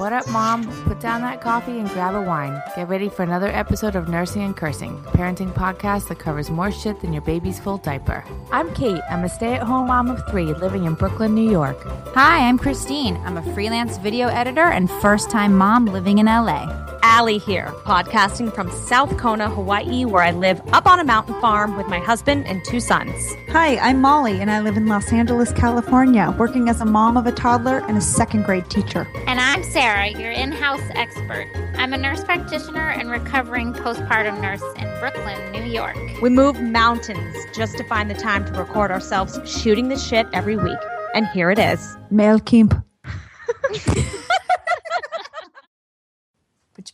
What up, Mom? Put down that coffee and grab a wine. Get ready for another episode of Nursing and Cursing, a parenting podcast that covers more shit than your baby's full diaper. I'm Kate. I'm a stay at home mom of three living in Brooklyn, New York. Hi, I'm Christine. I'm a freelance video editor and first time mom living in LA. Allie here, podcasting from South Kona, Hawaii, where I live up on a mountain farm with my husband and two sons. Hi, I'm Molly, and I live in Los Angeles, California, working as a mom of a toddler and a second grade teacher. And I'm Sarah, your in house expert. I'm a nurse practitioner and recovering postpartum nurse in Brooklyn, New York. We move mountains just to find the time to record ourselves shooting the shit every week. And here it is. Mel Kimp.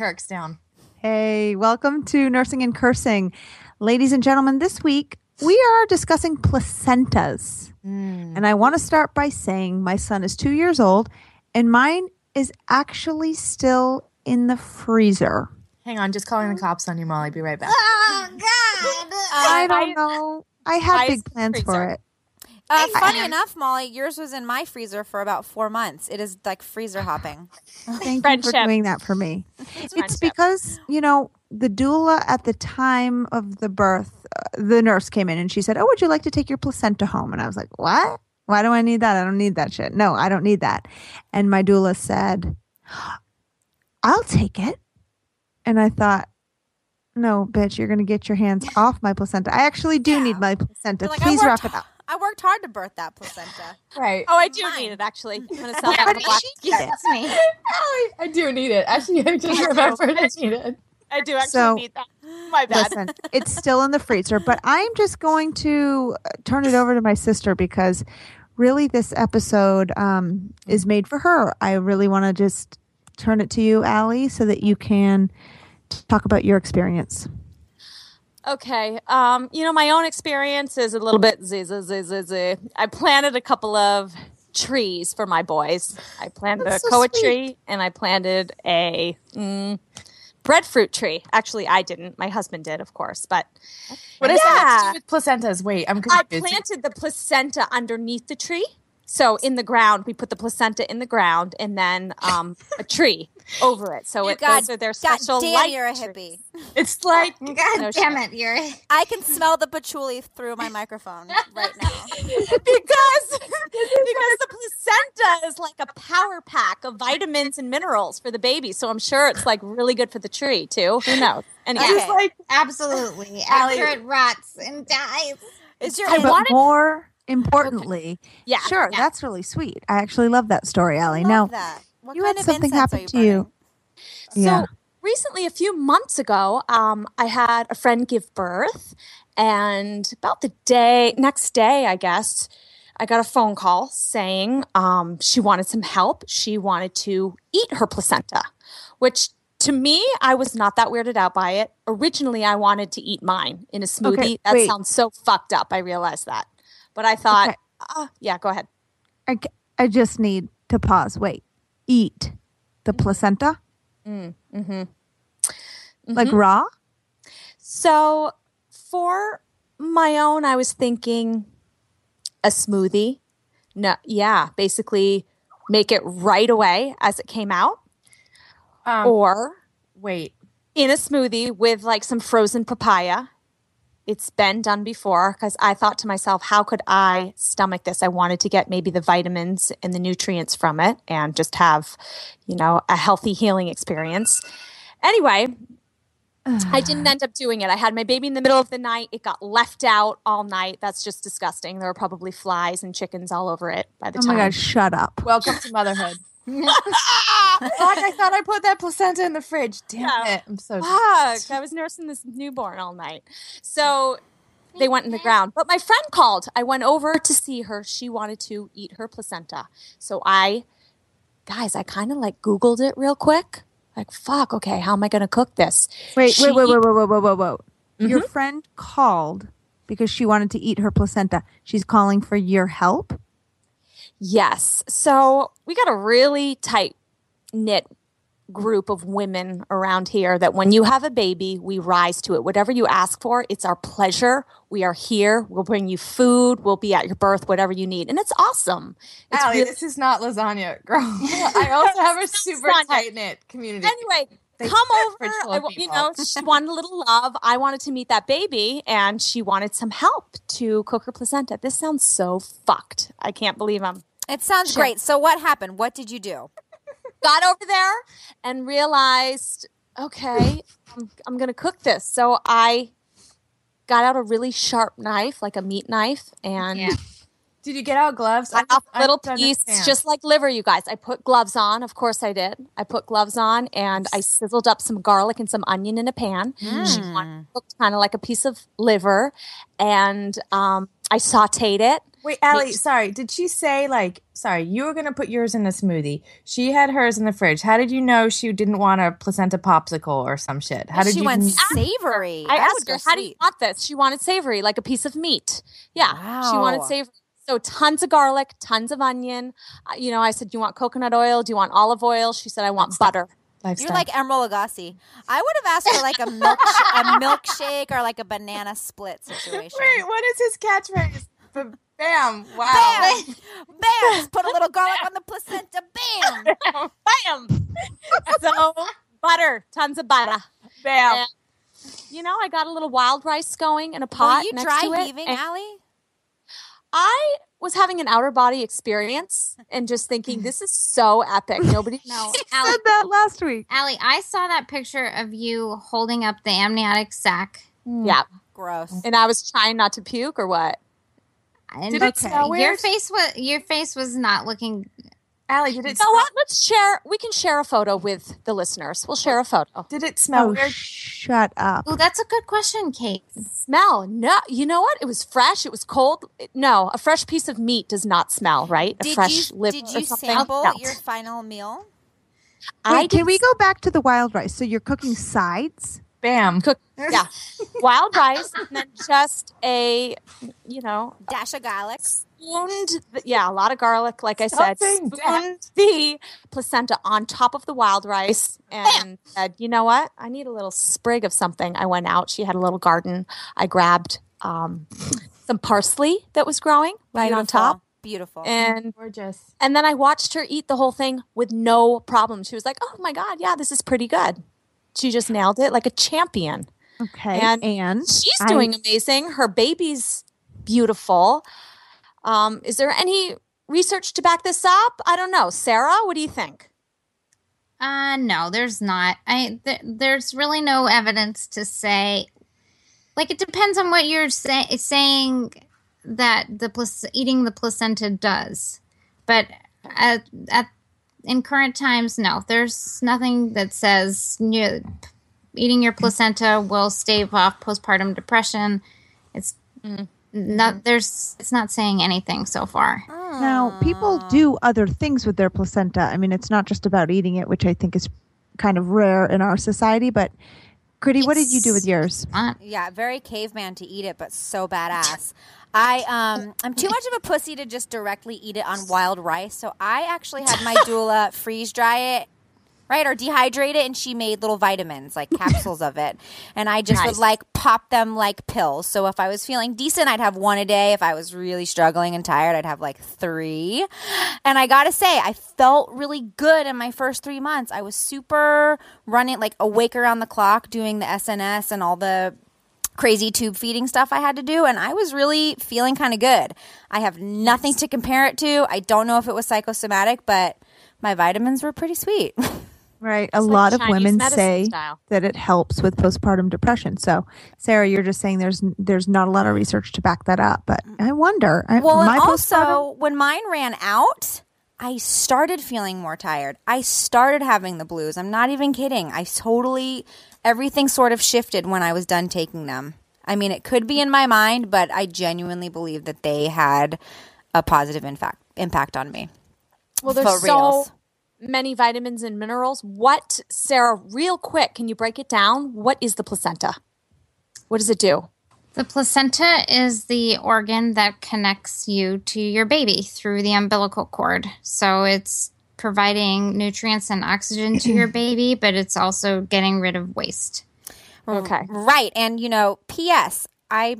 Put Kirks down. Hey, welcome to Nursing and Cursing. Ladies and gentlemen, this week we are discussing placentas. Hmm. And I want to start by saying my son is two years old and mine is actually still in the freezer. Hang on, just calling the cops on you, Molly. Be right back. Oh, I don't know. I have Ice big plans for it. Uh, funny enough, Molly, yours was in my freezer for about four months. It is like freezer hopping. Thank you for doing that for me. It's friendship. because, you know, the doula at the time of the birth, uh, the nurse came in and she said, Oh, would you like to take your placenta home? And I was like, What? Why do I need that? I don't need that shit. No, I don't need that. And my doula said, I'll take it. And I thought, No, bitch, you're going to get your hands off my placenta. I actually do Yeah. need my placenta. Like, Please wrap worked- it up. I worked hard to birth that placenta. Right. Oh, I do Mine. need it actually. I'm going to sell that What for did black. she get? me. I, I do need it. Actually, I just remembered I need it. I do actually So- need that. My bad. Listen, it's still in the freezer, but I'm just going to uh, turn it over to my sister because really this episode um, is made for her. I really want to just turn it to you, Allie, so that you can talk about your experience. Okay. Um, you know, my own experience is a little bit z z z z z. I planted a couple of trees for my boys. I planted That's a so koa sweet. tree and I planted a mm, breadfruit tree. Actually, I didn't. My husband did, of course. But What does that have to do with placentas? Wait, I'm I confused. planted the placenta underneath the tree. So in the ground, we put the placenta in the ground and then um, a tree over it. So You it, God- those are their special. God damn, light you're a trees. hippie. it's like God No damn shit. it, you're. I can smell the patchouli through my microphone right now. because because the placenta is like a power pack of vitamins and minerals for the baby. So I'm sure it's like really good for the tree too. Who knows? Anyway, Okay. it's like Absolutely. Allie- After it rots and dies. Is your I but wanted- more importantly, yeah, sure, yeah. that's really sweet. I actually love that story, Allie. Love Now, that. What you kind had of something happen to you. So Yeah. recently, a few months ago, um, I had a friend give birth, and about the day next day, I guess, I got a phone call saying um, she wanted some help. She wanted to eat her placenta, which to me, I was not that weirded out by it. Originally, I wanted to eat mine in a smoothie. Okay, that wait. sounds so fucked up. I realized that, but I thought, Okay. uh, yeah, go ahead. I, I just need to pause. Wait, eat the placenta? Mm-hmm. Like raw? So for my own, I was thinking a smoothie. No, yeah, basically make it right away as it came out, um, or wait. in a smoothie with like some frozen papaya. It's been done before because I thought to myself, how could I stomach this? I wanted to get maybe the vitamins and the nutrients from it and just have, you know, a healthy healing experience. Anyway, I didn't end up doing it. I had my baby in the middle of the night. It got left out all night. That's just disgusting. There were probably flies and chickens all over it by the Oh time. my God, shut up. Welcome to motherhood. Fuck, I thought I put that placenta in the fridge. Damn Yeah. it. I'm so Fuck, I was nursing this newborn all night. So they went in the ground. But my friend called. I went over to see her. She wanted to eat her placenta. So I, guys, I kind of like Googled it real quick. Like, fuck, okay, how am I going to cook this? Wait, She- wait, wait, wait, wait, wait, wait, wait, wait. Your Mhm. friend called because she wanted to eat her placenta. She's calling for your help. Yes. So we got a really tight knit group of women around here that when you have a baby, we rise to it. Whatever you ask for, it's our pleasure. We are here. We'll bring you food. We'll be at your birth, whatever you need. And it's awesome. It's Allie, really- this is not lasagna, girl. I also have a super tight knit community. anyway, They- come over. I you know, she wanted a little love. I wanted to meet that baby, and she wanted some help to cook her placenta. This sounds so fucked. I can't believe I'm It sounds Sure. great. So what happened? What did you do? Got over there and realized, okay, I'm, I'm going to cook this. So I got out a really sharp knife, like a meat knife, and Yeah. Did you get out gloves? cut off I little don't piece, understand. just like liver, you guys. I put gloves on. Of course, I did. I put gloves on and I sizzled up some garlic and some onion in a pan. She Mm. wanted it cooked kind of like a piece of liver, and um, I sautéed it. Wait, Allie, sorry. Did she say like sorry, you were gonna put yours in a smoothie. She had hers in the fridge. How did you know she didn't want a placenta popsicle or some shit? How did she you went kn- savory. I would asked go her, "How do you want this?" She wanted savory, like a piece of meat. Yeah, she wanted savory. So tons of garlic, tons of onion. Uh, you know, I said, "Do you want coconut oil? Do you want olive oil?" She said, "I want butter." Lifestyle? You're like Emeril Lagasse. I would have asked for like a milk a milkshake or like a banana split situation. Wait, what is his catchphrase? B- Bam! Wow! Bam! Bam! Just put a little garlic on the placenta. Bam! Bam. so butter, tons of butter. Bam! And, you know, I got a little wild rice going in a Were pot you next dry to it. heaving, and Allie? I was having an outer body experience and just thinking, mm. this is so epic. Nobody No, Said that last week. Allie, I saw that picture of you holding up the amniotic sac. Mm. Yeah. Gross. And I was trying not to puke or what? And Did it smell Your face was your face was not looking. Allie, did it You know what? Let's share. We can share a photo with the listeners. We'll share a photo. did it smell Oh, weird? shut up. Oh, that's a good question, Kate. Smell? No. You know what? It was fresh. It was cold. It- no, a fresh piece of meat does not smell, right? A Did fresh you liver did or you something. sample No. your final meal? I can we go back to the wild rice? So you're cooking sides? Bam! cook? Yeah, wild rice, and then just a, you know, Dash of garlic. Spooned. The, yeah, a lot of garlic. Like I said, saying spooned the placenta on top of the wild rice, and said, "You know what? I need a little sprig of something." I went out. She had a little garden. I grabbed um, some parsley that was growing right on top, Beautiful. and Gorgeous. and then I watched her eat the whole thing with no problem. She was like, "Oh my god, yeah, this is pretty good." She just nailed it like a champion. Okay. And And, She's I- doing amazing. Her baby's beautiful. Um, is there any research to back this up? I don't know. Sarah, what do you think? Uh no, there's not. I th- there's really no evidence to say. Like it depends on what you're say- saying that the plac- eating the placenta does, but at, at in current times, no, there's nothing that says you, eating your placenta will stave off postpartum depression. It's not there's it's not saying anything so far. Now, people do other things with their placenta. I mean, it's not just about eating it, which I think is kind of rare in our society. But, Critty, what did you do with yours? Not Yeah, very caveman to eat it, but so badass. I um I'm too much of a pussy to just directly eat it on wild rice, so I actually had my doula freeze dry it, right, or dehydrate it, and she made little vitamins like capsules of it, and I just would like pop them like pills. So if I was feeling decent, I'd have one a day. If I was really struggling and tired, I'd have like three. And I gotta say, I felt really good in my first three months. I was super running like awake around the clock, doing the SNS and all the crazy tube feeding stuff I had to do, and I was really feeling kind of good. I have nothing to compare it to. I don't know if it was psychosomatic, but my vitamins were pretty sweet. Right. A like lot of women say style. that it helps with postpartum depression. So, Sarah, you're just saying there's there's not a lot of research to back that up. But I wonder. Well, my and also when mine ran out, I started feeling more tired. I started having the blues. I'm not even kidding. I totally everything sort of shifted when I was done taking them. I mean, it could be in my mind, but I genuinely believe that they had a positive impact impact on me. Well, there's For so reals. Many vitamins and minerals. What, Sarah, real quick, can you break it down? What is the placenta? What does it do? The placenta is the organ that connects you to your baby through the umbilical cord. So it's providing nutrients and oxygen to your baby, but it's also getting rid of waste. Um, okay. Right. And, you know, P.S., I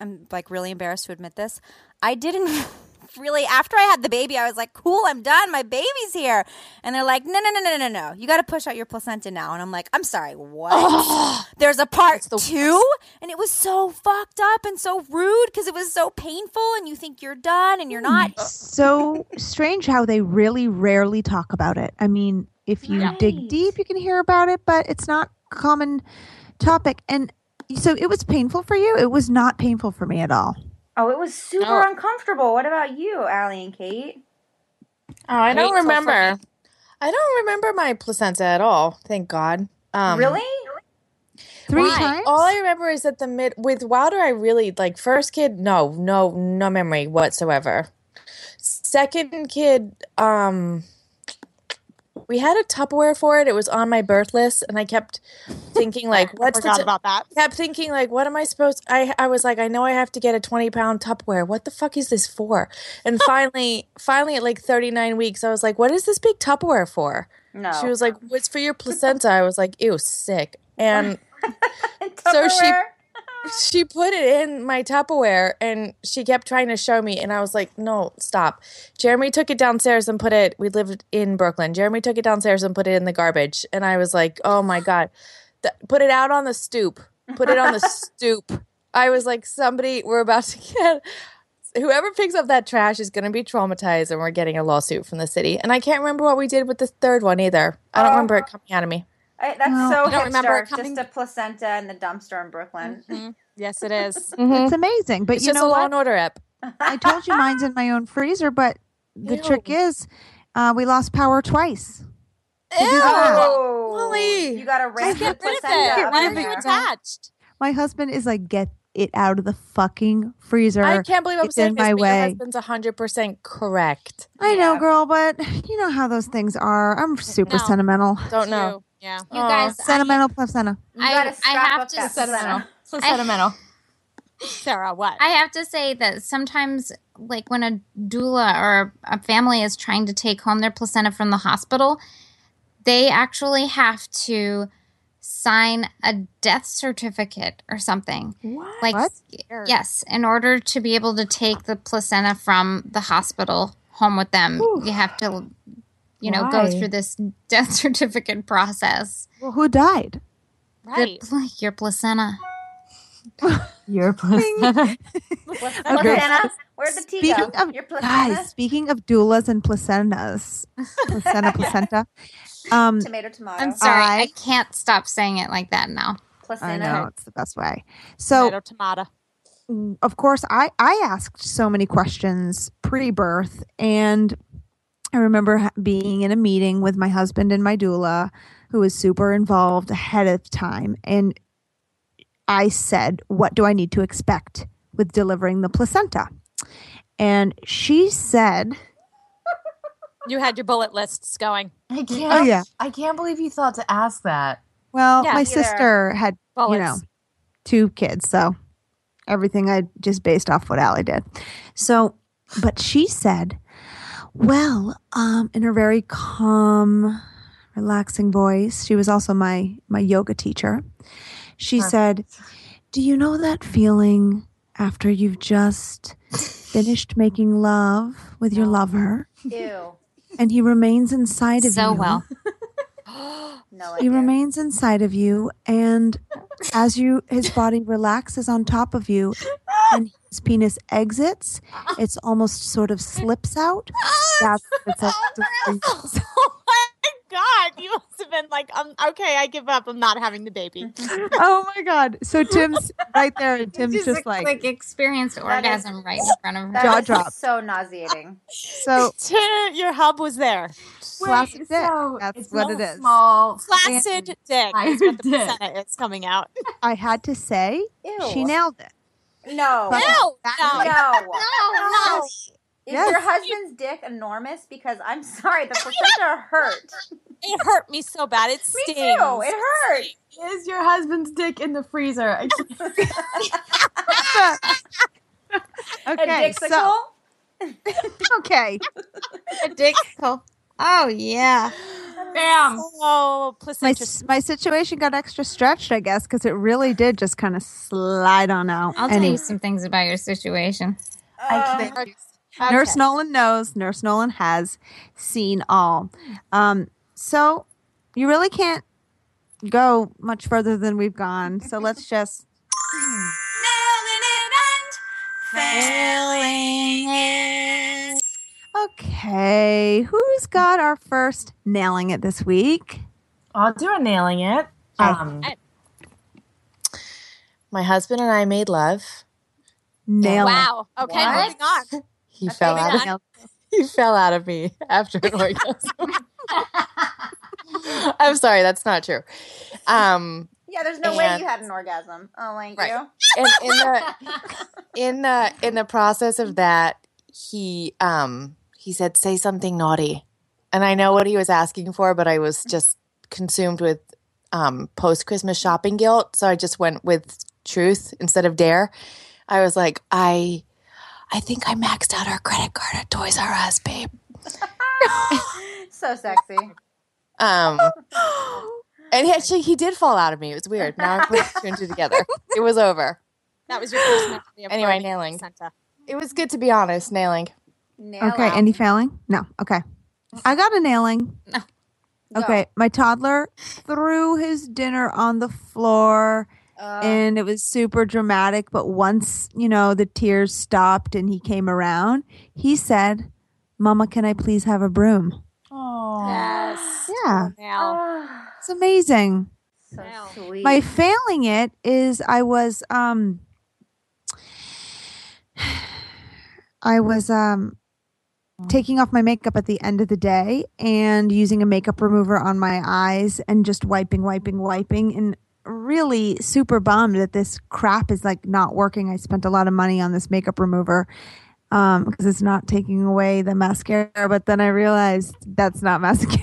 am like really embarrassed to admit this. I didn't really, after I had the baby, I was like, cool, I'm done. My baby's here. And they're like, no, no, no, no, no, no. You got to push out your placenta now. And I'm like, I'm sorry, what? There's a part two? And it was so fucked up and so rude because it was so painful and you think you're done and you're not. so strange how they really rarely talk about it. I mean, if you dig deep, you can hear about it, but it's not a common topic. And so it was painful for you. It was not painful for me at all. Oh, it was super Oh. uncomfortable. What about you, Allie and Kate? Oh, I don't Wait till remember. I don't remember my placenta at all. Thank God. Um, really? Three Why? times. All I remember is that the mid with Wilder, I really like first kid. No, no, no memory whatsoever. Second kid, um, we had a Tupperware for it. It was on my birth list, and I kept thinking like, "What's the Forgot tu- about that. kept thinking like what am i supposed i i was like i know i have to get a 20 pound tupperware what the fuck is this for and finally finally at like 39 weeks i was like what is this big tupperware for No. she was like what's for your placenta i was like ew sick and so she? She put it in my tupperware and she kept trying to show me and i was like no stop. Jeremy took it downstairs and put it we lived in brooklyn. Jeremy took it downstairs and put it in the garbage and i was like oh my god. Th- put it out on the stoop. Put it on the stoop. I was like somebody we're about to get whoever picks up that trash is going to be traumatized and we're getting a lawsuit from the city. And i can't remember what we did with the third one either. I don't Oh. remember it coming out of me I, that's Well, so I don't remember it coming- Just a placenta in the dumpster in Brooklyn. Mhm. Yes, it is. It's amazing. But it's you just know a law what? and order app I told you mine's in my own freezer, but the Ew. trick is uh, we lost power twice. to do that. Oh, Molly. you got to rent the Get rid of placenta it. up Why are you attached? My husband is like, get it out of the fucking freezer. I can't believe I'm it's saying in this, my way. your husband's 100% correct. I know, girl, but you know how those things are. I'm super No. sentimental. Don't know. True. Yeah. You Aw. guys, I, Sentimental placenta. You I- gotta I have up to that sentimental. So sentimental. Sarah, what? I have to say that sometimes, like when a doula or a family is trying to take home their placenta from the hospital, they actually have to sign a death certificate or something. What? Like, What? yes, in order to be able to take the placenta from the hospital home with them, you have to, you know, go through this death certificate process. Well, who died? right. The, your placenta. Your placenta. Placenta. Where'd the tea Speaking go? of Your placenta. guys, speaking of doulas and placentas, placenta, placenta. Um, Tomato, tomato. I'm sorry, I, I- can't stop saying it like that now. Placenta. I know it's the best way. So Tomato, tomato. of course i i asked so many questions pre-birth and i remember being in a meeting with my husband and my doula who was super involved ahead of time and i said what do i need to expect with delivering the placenta and she said You had your bullet lists going. I oh can't. oh, yeah I can't believe you thought to ask that. well Yeah, my sister had you know two kids so everything i just based off what Allie did so but she said well um in her very calm relaxing voice she was also my my yoga teacher she said do you know that feeling after you've just finished making love with your lover Ew. and he remains inside of So you So well. No he remains inside of you and as you his body relaxes on top of you and his penis exits it's almost sort of slips out that's what it's oh my god! You must have been like, um, okay, I give up. I'm not having the baby. oh my god so tim's right there and tim's Just, just, a like quick experienced That is- orgasm right in front of her. Jaw is drop. so nauseating. so your hub was there. flaccid dick that's what it is Small. Flaccid dick is Tired what the dick. placenta is coming out. i had to say Ew. she nailed it No. But- No, no, No. no, no. Is Yes. your husband's dick enormous? Because I'm sorry, the placenta hurt. It hurt me so bad. It stings. Me stings. too. It hurt. Is your husband's dick in the freezer? I can't- A okay so okay A dick. Oh, Oh yeah. Bam. Oh, My, placenta. s- my situation got extra stretched, I guess, because it really did just kind of slide on out. I'll tell you some things about your situation. Uh, I can't. Nurse Nolan knows. Nurse Nolan has seen all. Um, so you really can't go much further than we've gone. So let's just. Nailing it and failing it. Okay, who's got our first nailing it this week? I'll do a nailing it. Um, my husband and I made love. Nail Wow. Okay, What? moving on. He fell out. Of, he fell out of me after an orgasm. I'm sorry, that's not true. Um, Yeah, there's no way you had an orgasm. Oh, thank Right. you. and in the in the in the process of that, he um he said, "Say something naughty," and I know what he was asking for, but I was just consumed with um post Christmas shopping guilt, so I just went with truth instead of dare. I was like, I I think I maxed out our credit card at Toys R Us, babe. So sexy. Um, and he actually he did fall out of me. It was weird. Now I'm putting two and two together. It was over. That was your first memory of Anyway, nailing. placenta. It was good to be honest. Nailing. Nail Okay, out. any failing? No. Okay. I got a nailing. Go. Okay, my toddler threw his dinner on the floor Uh, and it was super dramatic. But once, you know, the tears stopped and he came around, he said, Mama, can I please have a broom? Oh. Yes. Yeah, Now. ah, it's amazing. so Wow. sweet. My failing it is I was, um, I was, um, taking off my makeup at the end of the day and using a makeup remover on my eyes and just wiping, wiping, wiping, and really super bummed that this crap is like not working. I spent a lot of money on this makeup remover um because it's not taking away the mascara, but then I realized that's not mascara.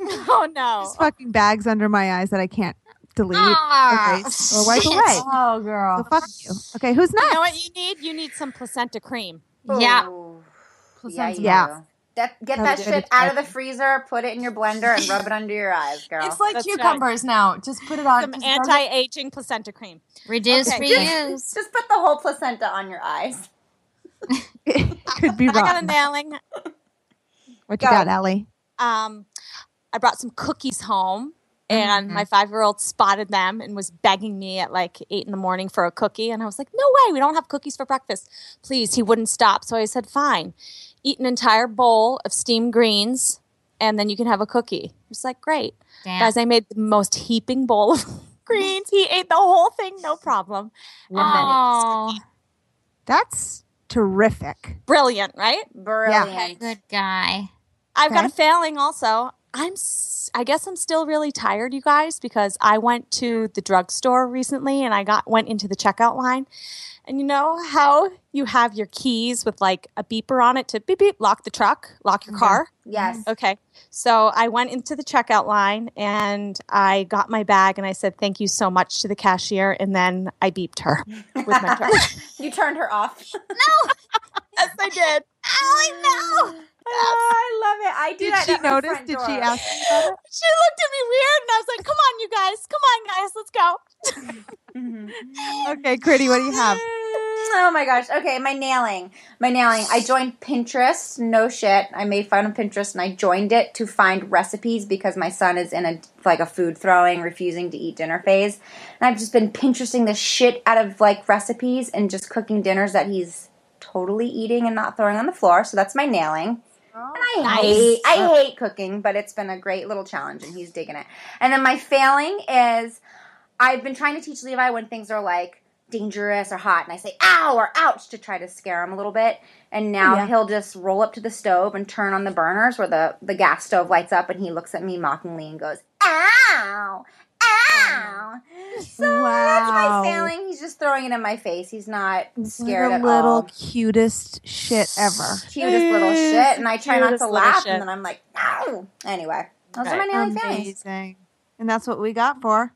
Oh no. Just fucking bags under my eyes that I can't delete, Ah, erase, or wipe shit. away. Oh, So girl. fuck you. Okay, who's next? You know what you need? You need some placenta cream. Yeah. Ooh. Yeah, Sounds you Yeah. Do. That, get Sounds that shit out of the freezer, put it in your blender, and rub it under your eyes, girl. It's like That's right. cucumbers now. Just put it on. Some just rub it- anti-aging placenta cream. Reduce, Okay. reuse. Just put the whole placenta on your eyes. Could be I got a wrong. nailing. What you Go. got, Allie? Um, I brought some cookies home, and my five-year-old spotted them and was begging me at like eight in the morning for a cookie. And I was like, "No way, we don't have cookies for breakfast." Please, he wouldn't stop. So I said, "Fine, eat an entire bowl of steamed greens, and then you can have a cookie." It's like, "Great." Damn. Guys, I made the most heaping bowl of greens. He ate the whole thing, no problem. And then Oh, That's terrific. brilliant, right? Brilliant. good guy. I've got a failing also. I'm s- I guess I'm still really tired, you guys, because I went to the drugstore recently and I got went into the checkout line. And you know how you have your keys with like a beeper on it to beep beep lock the truck, lock your mm-hmm. car? Yes. Mm-hmm. Okay. So I went into the checkout line and I got my bag and I said thank you so much to the cashier and then I beeped her with my truck. you turned her off. No. yes, I did. oh, I love it. I do Did she notice? Did door. she ask you about it? She looked at me weird and I was like, "Come on, you guys. Come on, guys. Let's go." Mm-hmm. Okay, Critty, what do you have? Oh my gosh. Okay, my nailing. My nailing. I joined Pinterest. No shit. I made fun of Pinterest and I joined it to find recipes because my son is in a like a food throwing, refusing to eat dinner phase. And I've just been Pinteresting the shit out of like recipes and just cooking dinners that he's totally eating and not throwing on the floor. So that's my nailing. Oh, and I hate I uh, hate cooking, but it's been a great little challenge and he's digging it. And then my failing is I've been trying to teach Levi when things are like dangerous or hot and I say ow or ouch to try to scare him a little bit. And now Yeah. he'll just roll up to the stove and turn on the burners where the, the gas stove lights up and he looks at me mockingly and goes, Ow! Ow! So that's my failing. He's just throwing it in my face. He's not scared the at little all cutest shit ever. cutest little shit, and I try not to laugh, shit. and then I'm like, no. Anyway, those are my nailing failings. And that's what we got for.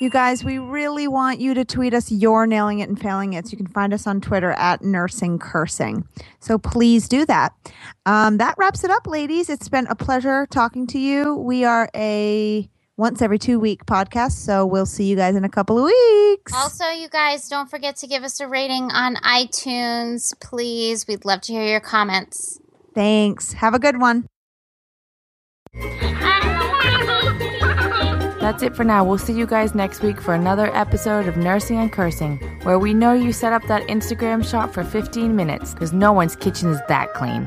You guys, we really want you to tweet us your nailing it and failing it. So you can find us on Twitter at nursing cursing. So please do that. Um, that wraps it up, ladies. It's been a pleasure talking to you. We are a once every two week podcast. So we'll see you guys in a couple of weeks. Also, you guys, don't forget to give us a rating on iTunes, please. We'd love to hear your comments. Thanks. Have a good one. That's it for now. We'll see you guys next week for another episode of Nursing and Cursing, where we know you set up that Instagram shot for 15 minutes because no one's kitchen is that clean.